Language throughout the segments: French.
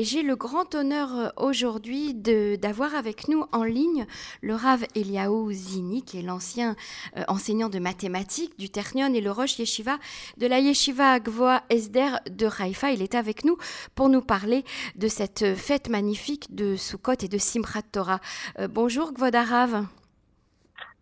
Et j'ai le grand honneur euh, aujourd'hui d'avoir avec nous en ligne le Rav Eliaou Zini, qui est l'ancien euh, enseignant de mathématiques du Ternion et le Roche Yeshiva de la Yeshiva Gvoa Esder de Haïfa. Il est avec nous pour nous parler de cette fête magnifique de Sukkot et de Simchat Torah. Euh, bonjour Gvodarav.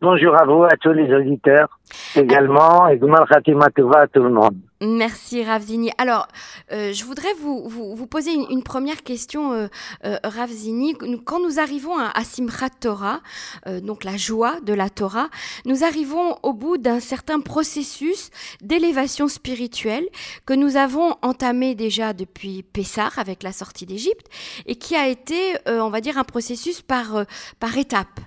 Bonjour à vous, à tous les auditeurs également, et Gmal Khatima à tout le monde. Merci Ravzini. Alors, euh, je voudrais vous, vous, poser une, première question, euh, euh, Ravzini. Quand nous arrivons à, Simchat Torah, donc la joie de la Torah, nous arrivons au bout d'un certain processus d'élévation spirituelle que nous avons entamé déjà depuis Pessah avec la sortie d'Égypte et qui a été, on va dire, un processus par, par étapes.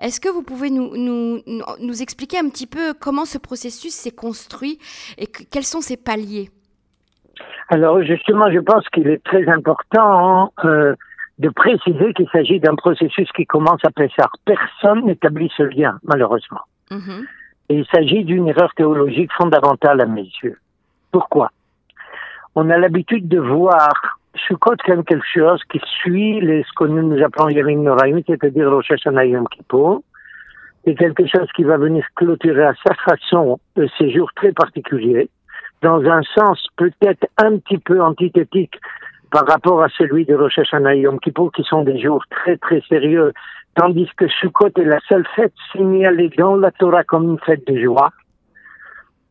Est-ce que vous pouvez nous, nous, nous expliquer un petit peu comment ce processus s'est construit et quels sont ses paliers Alors justement, je pense qu'il est très important euh, de préciser qu'il s'agit d'un processus qui commence à Pessah. Personne n'établit ce lien, malheureusement. Mhm. Et il s'agit d'une erreur théologique fondamentale à mes yeux. Pourquoi? On a l'habitude de voir Sukkot comme quelque chose qui suit les, ce que nous appelons Yamim Noraim, c'est-à-dire Rosh Hashanah Yom Kippur, c'est quelque chose qui va venir clôturer à sa façon ces jours très particuliers, dans un sens peut-être un petit peu antithétique par rapport à celui de Rosh Hashanah et Yom Kippur, qui sont des jours très très sérieux, tandis que Sukkot est la seule fête signalée dans la Torah comme une fête de joie.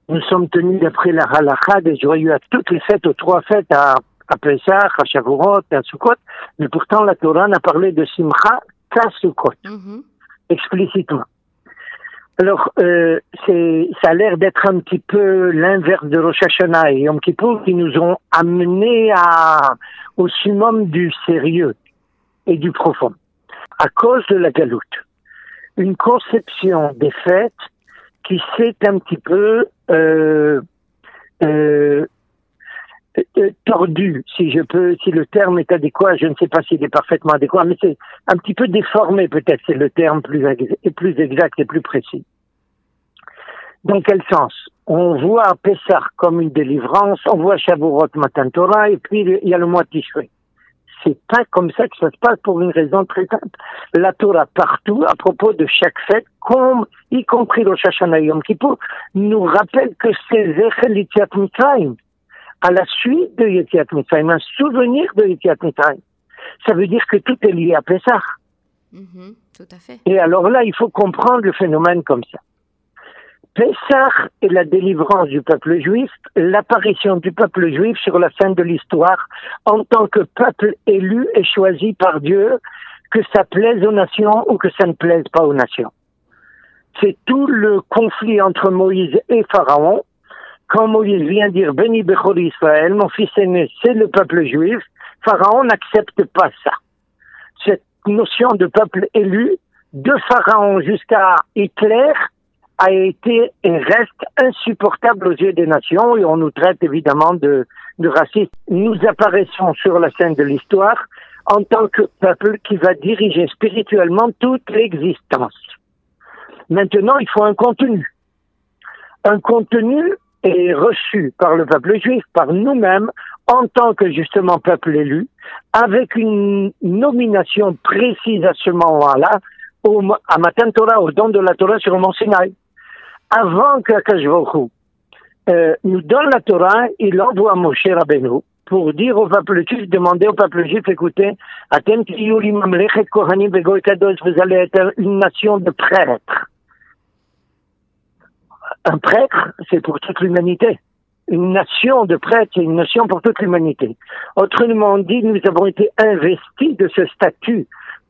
Nous sommes tenus d'après la halakha des joyeux à toutes les fêtes, aux trois fêtes, à, à Pesach, à Shavuot, à Sukkot, mais pourtant la Torah n'a parlé de Simcha qu'à Sukkot, mm-hmm. explicitement. Alors, euh, ça a l'air d'être un petit peu l'inverse de Rosh Hashanah et Yom Kippur qui nous ont amenés à, au summum du sérieux et du profond. À cause de la galoute. Une conception des fêtes qui s'est un petit peu euh, euh, tordu, si je peux, si le terme est adéquat, je ne sais pas s'il est parfaitement adéquat, mais c'est un petit peu déformé peut-être, c'est le terme plus, plus exact et plus précis. Dans quel sens? On voit Pessah comme une délivrance, on voit Shavuot Matan Torah, et puis il y a le mois Tishrei. C'est pas comme ça que ça se passe pour une raison très simple. La Torah partout, à propos de chaque fête, y compris le Hashanah Yom Kippur, nous rappelle que c'est Zechel Mitzrayim à la suite de Yetiat Mitzrayim, un souvenir de Yetiat Mitzrayim. Ça veut dire que tout est lié à Pessah. Mm-hmm, tout à fait. Et alors là, il faut comprendre le phénomène comme ça. Pessah est la délivrance du peuple juif, l'apparition du peuple juif sur la scène de l'histoire en tant que peuple élu et choisi par Dieu, que ça plaise aux nations ou que ça ne plaise pas aux nations. C'est tout le conflit entre Moïse et Pharaon quand Moïse vient dire Béni Bechor Israël, mon fils aîné, c'est le peuple juif, Pharaon n'accepte pas ça. Cette notion de peuple élu, de Pharaon jusqu'à Hitler, a été et reste insupportable aux yeux des nations et on nous traite évidemment de, de racistes. Nous apparaissons sur la scène de l'histoire en tant que peuple qui va diriger spirituellement toute l'existence. Maintenant, il faut un contenu. Un contenu est reçu par le peuple juif, par nous-mêmes, en tant que justement peuple élu, avec une nomination précise à ce moment-là, au, à Matan Torah, au don de la Torah sur le mont Sinaï. Avant que euh, nous donne la Torah, il envoie Moshe Rabbeinu pour dire au peuple juif, demander au peuple juif, écoutez, vous allez être une nation de prêtres un prêtre, c'est pour toute l'humanité. Une nation de prêtres, c'est une nation pour toute l'humanité. Autrement dit, nous avons été investis de ce statut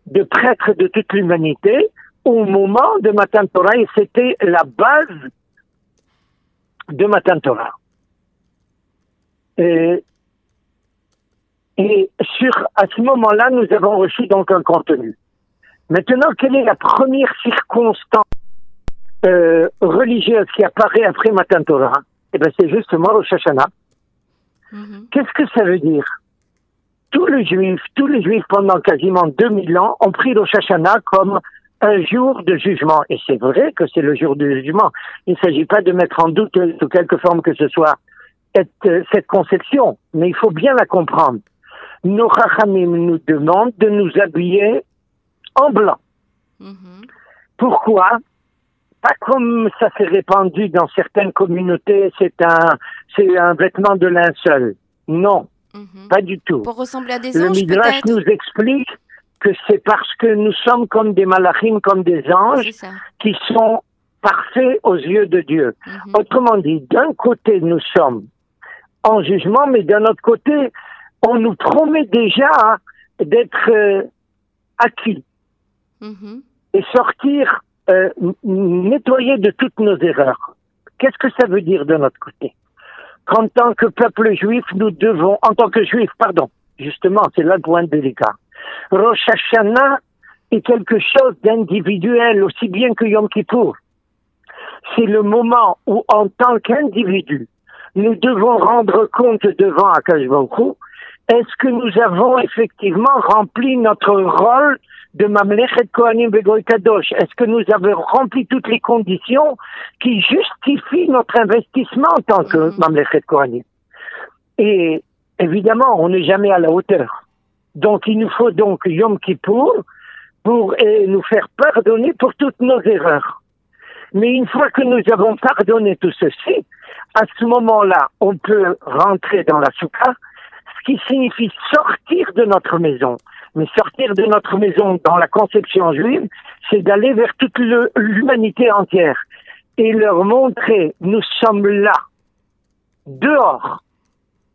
de prêtre de toute l'humanité au moment de Matan Torah et c'était la base de Matan Torah. Et, et sur, à ce moment-là, nous avons reçu donc un contenu. Maintenant, quelle est la première circonstance euh, religieuse qui apparaît après Matan Torah, eh ben c'est justement Rosh Hashanah. Mhm. Qu'est-ce que ça veut dire? Tous les juifs, tous les juifs pendant quasiment 2000 ans ont pris Rosh Hashanah comme un jour de jugement. Et c'est vrai que c'est le jour du jugement. Il ne s'agit pas de mettre en doute sous quelque forme que ce soit cette, cette conception, mais il faut bien la comprendre. nos Chachamim nous demandent de nous habiller en blanc. Mhm. Pourquoi? Pas comme ça s'est répandu dans certaines communautés, c'est un, c'est un vêtement de linceul. Non, mhm. pas du tout. Pour ressembler à des Le Midrash nous explique que c'est parce que nous sommes comme des malachim, comme des anges, qui sont parfaits aux yeux de Dieu. Mhm. Autrement dit, d'un côté, nous sommes en jugement, mais d'un autre côté, on nous promet déjà d'être euh, acquis mhm. et sortir euh, nettoyer de toutes nos erreurs. Qu'est-ce que ça veut dire de notre côté? Qu'en tant que peuple juif, nous devons, en tant que juif, pardon, justement, c'est là le point délicat. Rosh Hashanah est quelque chose d'individuel, aussi bien que Yom Kippour. C'est le moment où, en tant qu'individu, nous devons rendre compte devant Akash est-ce que nous avons effectivement rempli notre rôle de Mamlechet Kohanim Begoy Kadosh Est-ce que nous avons rempli toutes les conditions qui justifient notre investissement en tant que mhm. Mamlechet Kohanim? Et évidemment, on n'est jamais à la hauteur. Donc il nous faut donc Yom Kippour pour nous faire pardonner pour toutes nos erreurs. Mais une fois que nous avons pardonné tout ceci, à ce moment-là, on peut rentrer dans la soukha qui signifie sortir de notre maison. Mais sortir de notre maison dans la conception juive, c'est d'aller vers toute l'humanité entière et leur montrer, nous sommes là, dehors,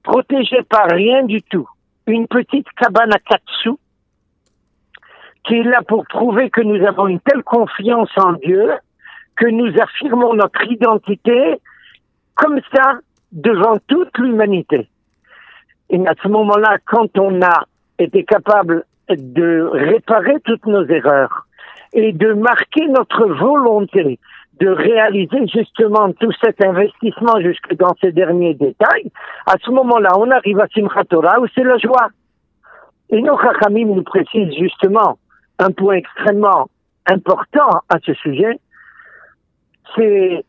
protégés par rien du tout. Une petite cabane à quatre sous, qui est là pour prouver que nous avons une telle confiance en Dieu, que nous affirmons notre identité comme ça devant toute l'humanité. Et à ce moment-là, quand on a été capable de réparer toutes nos erreurs et de marquer notre volonté de réaliser justement tout cet investissement jusque dans ces derniers détails, à ce moment-là, on arrive à Simchat Torah où c'est la joie. Et nos Chachamim nous précisent justement un point extrêmement important à ce sujet, c'est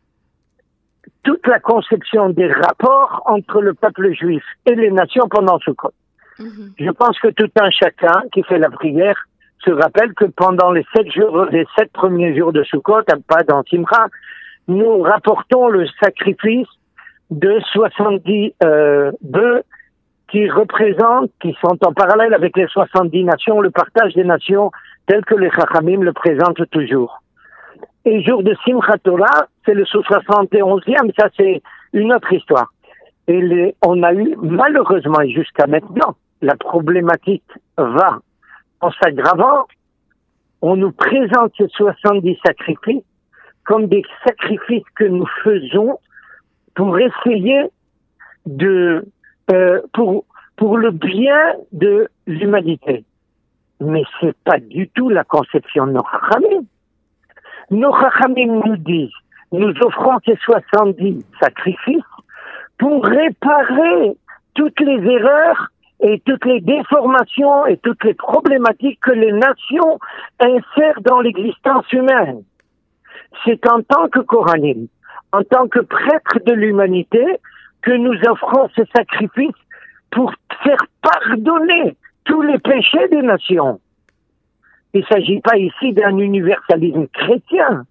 toute la conception des rapports entre le peuple juif et les nations pendant Sukkot. Mhm. Je pense que tout un chacun qui fait la prière se rappelle que pendant les sept jours, les sept premiers jours de Sukkot, pas dans Simcha, nous rapportons le sacrifice de 70 euh, bœufs qui représentent, qui sont en parallèle avec les 70 nations, le partage des nations tel que les Chachamim le présentent toujours. Et jour de Simchat Torah, c'est le 71e, ça c'est une autre histoire. Et on a eu, malheureusement jusqu'à maintenant, la problématique va en s'aggravant. On nous présente ces 70 sacrifices comme des sacrifices que nous faisons pour essayer de, euh, pour, pour le bien de l'humanité. Mais c'est pas du tout la conception de nos Chachamim nous disent, nous offrons ces 70 sacrifices pour réparer toutes les erreurs et toutes les déformations et toutes les problématiques que les nations insèrent dans l'existence humaine. C'est en tant que Koranim, en tant que prêtre de l'humanité, que nous offrons ces sacrifices pour faire pardonner tous les péchés des nations. Il ne s'agit pas ici d'un universalisme chrétien,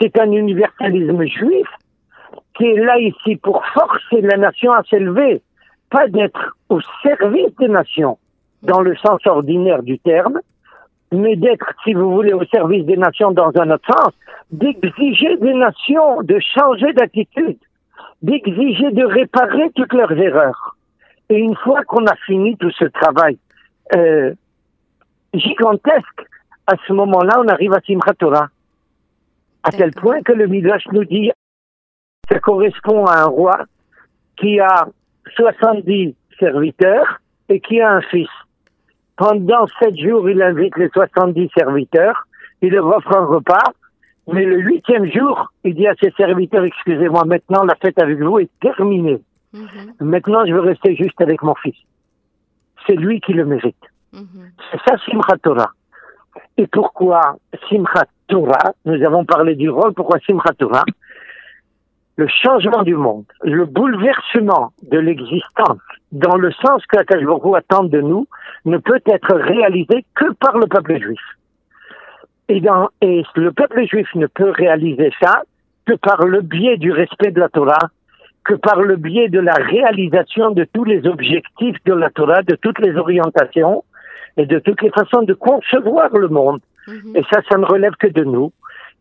c'est un universalisme juif qui est là ici pour forcer la nation à s'élever, pas d'être au service des nations dans le sens ordinaire du terme, mais d'être, si vous voulez, au service des nations dans un autre sens, d'exiger des nations de changer d'attitude, d'exiger de réparer toutes leurs erreurs. Et une fois qu'on a fini tout ce travail euh, gigantesque. À ce moment-là, on arrive à Simchat Torah. À tel point que le Midrash nous dit, ça correspond à un roi qui a 70 serviteurs et qui a un fils. Pendant sept jours, il invite les 70 serviteurs, il leur offre un repas, mais le huitième jour, il dit à ses serviteurs, excusez-moi, maintenant la fête avec vous est terminée. Mhm. Maintenant, je veux rester juste avec mon fils. C'est lui qui le mérite. Mhm. C'est ça Simchat Torah. Et pourquoi Simchat Torah Nous avons parlé du rôle, pourquoi Simchat Torah le changement du monde, le bouleversement de l'existence, dans le sens que Akashboko attend de nous, ne peut être réalisé que par le peuple juif. Et, dans, et le peuple juif ne peut réaliser ça que par le biais du respect de la Torah, que par le biais de la réalisation de tous les objectifs de la Torah, de toutes les orientations et de toutes les façons de concevoir le monde. Mhm. Et ça, ça ne relève que de nous.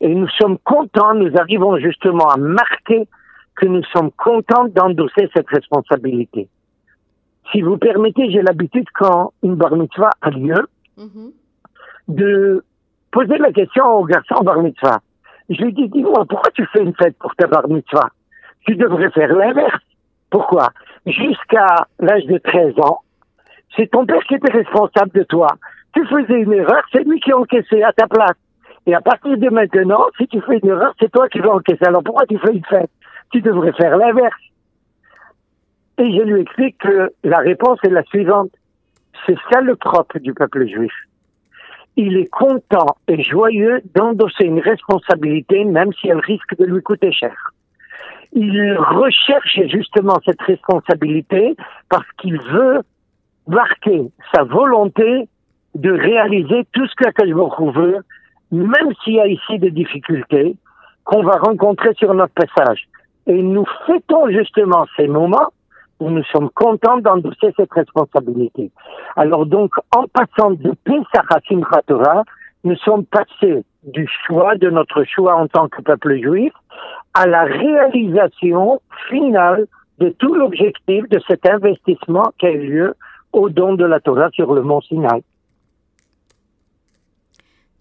Et nous sommes contents, nous arrivons justement à marquer que nous sommes contents d'endosser cette responsabilité. Si vous permettez, j'ai l'habitude quand une bar mitzvah a lieu, mhm. de poser la question au garçon bar mitzvah. Je lui dis, dis-moi, pourquoi tu fais une fête pour ta bar mitzvah? Tu devrais faire l'inverse. Pourquoi? Jusqu'à l'âge de 13 ans, c'est ton père qui était responsable de toi. Tu faisais une erreur, c'est lui qui encaissait à ta place. Et à partir de maintenant, si tu fais une erreur, c'est toi qui vas encaisser. Alors pourquoi tu fais une fête? Tu devrais faire l'inverse. Et je lui explique que la réponse est la suivante. C'est ça le propre du peuple juif. Il est content et joyeux d'endosser une responsabilité, même si elle risque de lui coûter cher. Il recherche justement cette responsabilité parce qu'il veut marquer sa volonté de réaliser tout ce que veut même s'il y a ici des difficultés qu'on va rencontrer sur notre passage. Et nous fêtons justement ces moments où nous sommes contents d'endosser cette responsabilité. Alors donc, en passant de Pesach à Torah, nous sommes passés du choix, de notre choix en tant que peuple juif, à la réalisation finale de tout l'objectif de cet investissement qui a eu lieu au don de la Torah sur le mont Sinaï.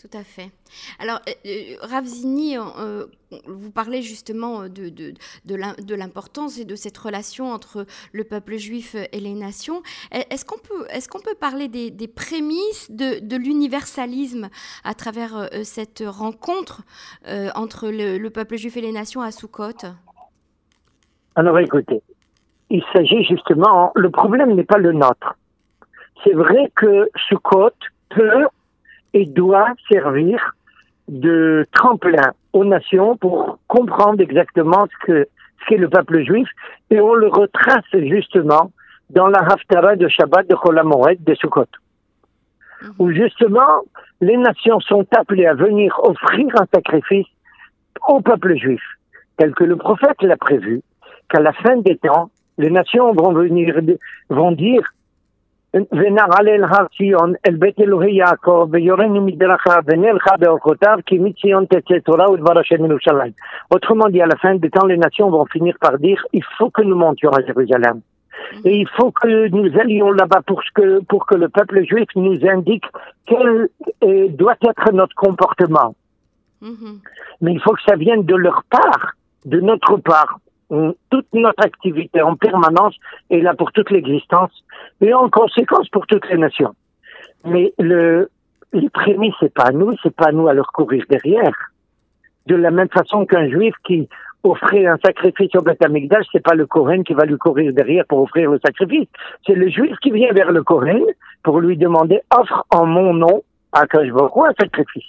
Tout à fait. Alors, euh, euh Ravzini, euh, vous parlez justement de, de, de l'importance et de cette relation entre le peuple juif et les nations. Est-ce qu'on peut, est qu'on peut parler des, des prémices de, l'universalisme à travers euh, cette rencontre entre le, peuple juif et les nations à Soukot Alors écoutez, il s'agit justement, le problème n'est pas le nôtre. C'est vrai que Soukot peut et doit servir de tremplin aux nations pour comprendre exactement ce que ce qu'est le peuple juif et on le retrace justement dans la Haftarah de Shabbat de Cholamoret de Sukkot mhm. où justement les nations sont appelées à venir offrir un sacrifice au peuple juif tel que le prophète l'a prévu qu'à la fin des temps les nations vont venir vont dire ונעלה אל הר ציון, אל בית אלוהי יעקב, ויורנו מדרכה, ונלכה באורחותיו, כי מציון תצא תורה ודבר השם מירושלים. Autrement dit, à la fin des temps, les nations vont finir par dire, il faut que nous montions à Jérusalem. Et il faut que nous allions là-bas pour que, pour que le peuple juif nous indique quel doit être notre comportement. Mm-hmm. Mais il faut que ça vienne de leur part, de notre part toute notre activité en permanence est là pour toute l'existence et en conséquence pour toutes les nations. Mais le, les prémices, c'est pas à nous, c'est pas à nous à leur courir derrière. De la même façon qu'un juif qui offrait un sacrifice au Beth Amikdash, c'est pas le Cohen qui va lui courir derrière pour offrir le sacrifice. C'est le juif qui vient vers le Cohen pour lui demander offre en mon nom à Kajboko un sacrifice.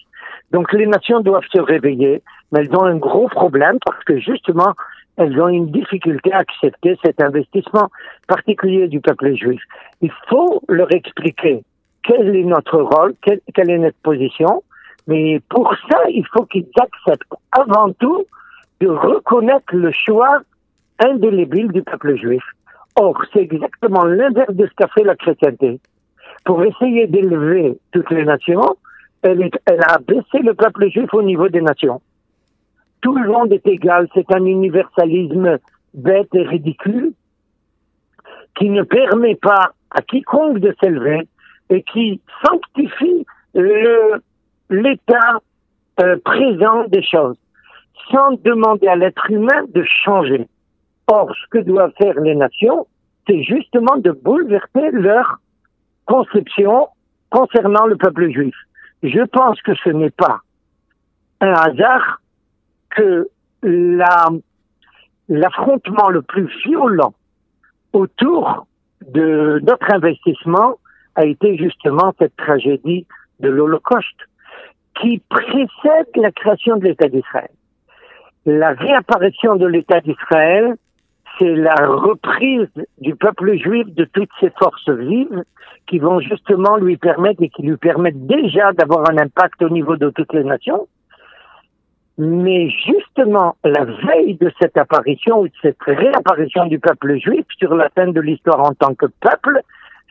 Donc les nations doivent se réveiller, mais elles ont un gros problème parce que justement, elles ont une difficulté à accepter cet investissement particulier du peuple juif. Il faut leur expliquer quel est notre rôle, quelle, est notre position, mais pour ça, il faut qu'ils acceptent avant tout de reconnaître le choix indélébile du peuple juif. Or, c'est exactement l'inverse de ce qu'a fait la chrétienté. Pour essayer d'élever toutes les nations, elle, elle a baissé le peuple juif au niveau des nations tout le monde est égal. C'est un universalisme bête et ridicule qui ne permet pas à quiconque de s'élever et qui sanctifie l'état euh, présent des choses sans demander à l'être humain de changer. Or, ce que doivent faire les nations, c'est justement de bouleverser leur conception concernant le peuple juif. Je pense que ce n'est pas un hasard que l'affrontement le plus violent autour de notre investissement a été justement cette tragédie de l'Holocauste qui précède la création de l'État d'Israël. la réapparition de l'État d'Israël, c'est la reprise du peuple juif de toutes ses forces vives qui vont justement lui permettre et qui lui permettent déjà d'avoir un impact au niveau de toutes les nations. Mais justement, la veille de cette apparition ou de cette réapparition du peuple juif sur la scène de l'histoire en tant que peuple,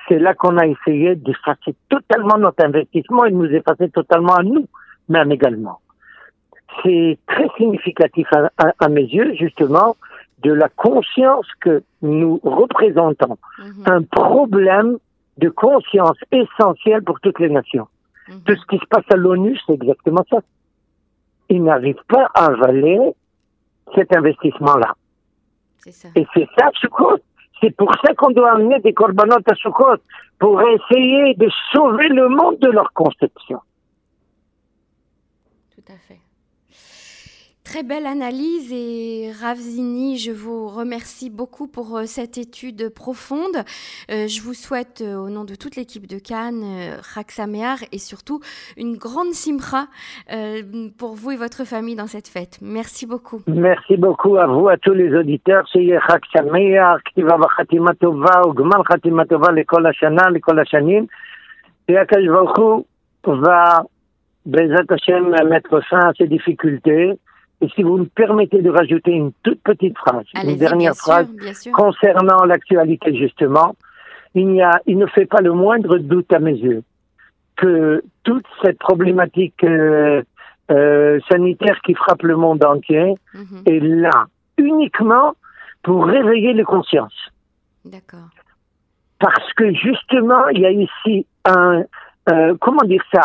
c'est là qu'on a essayé d'effacer totalement notre investissement et de nous effacer totalement à nous, même également. C'est très significatif à, mes yeux, justement, de la conscience que nous représentons. Mhm. Un problème de conscience essentiel pour toutes les nations. Mhm. Tout ce qui se passe à l'ONU, c'est exactement ça. Ils n'arrivent pas à avaler cet investissement-là. Et c'est ça, Sukkot. C'est pour ça qu'on doit amener des corbanotes à Sukkot, pour essayer de sauver le monde de leur conception. Tout à fait. Très belle analyse et Ravzini, je vous remercie beaucoup pour euh, cette étude profonde. Euh, je vous souhaite euh, au nom de toute l'équipe de Cannes, Raksamear et surtout une grande simra pour vous et votre famille dans cette fête. Merci beaucoup. Merci beaucoup à vous, à tous les auditeurs. Et Akash va, Hashem, mettre fin à ces difficultés. Et si vous me permettez de rajouter une toute petite phrase, une dernière phrase concernant l'actualité justement, il, y a, il ne fait pas le moindre doute à mes yeux que toute cette problématique euh, euh, sanitaire qui frappe le monde entier mhm. est là uniquement pour réveiller les consciences. D'accord. Parce que justement, il y a ici un, euh, comment dire ça,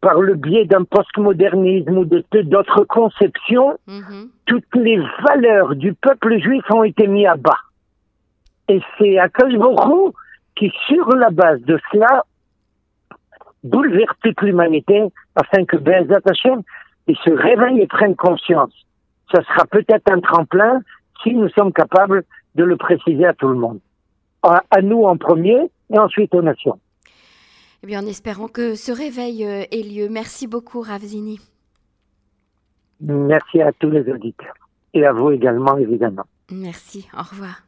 par le biais d'un postmodernisme ou de d'autres conceptions, mhm. toutes les valeurs du peuple juif ont été mises à bas. Et c'est Akash qui, sur la base de cela, bouleverse toute l'humanité afin que Bezat Hashem il se réveille et prenne conscience. Ça sera peut-être un tremplin si nous sommes capables de le préciser à tout le monde. à nous en premier et ensuite aux nations. Eh bien, en espérant que ce réveil euh, ait lieu. Merci beaucoup, Ravzini. Merci à tous les auditeurs et à vous également, évidemment. Merci. Au revoir.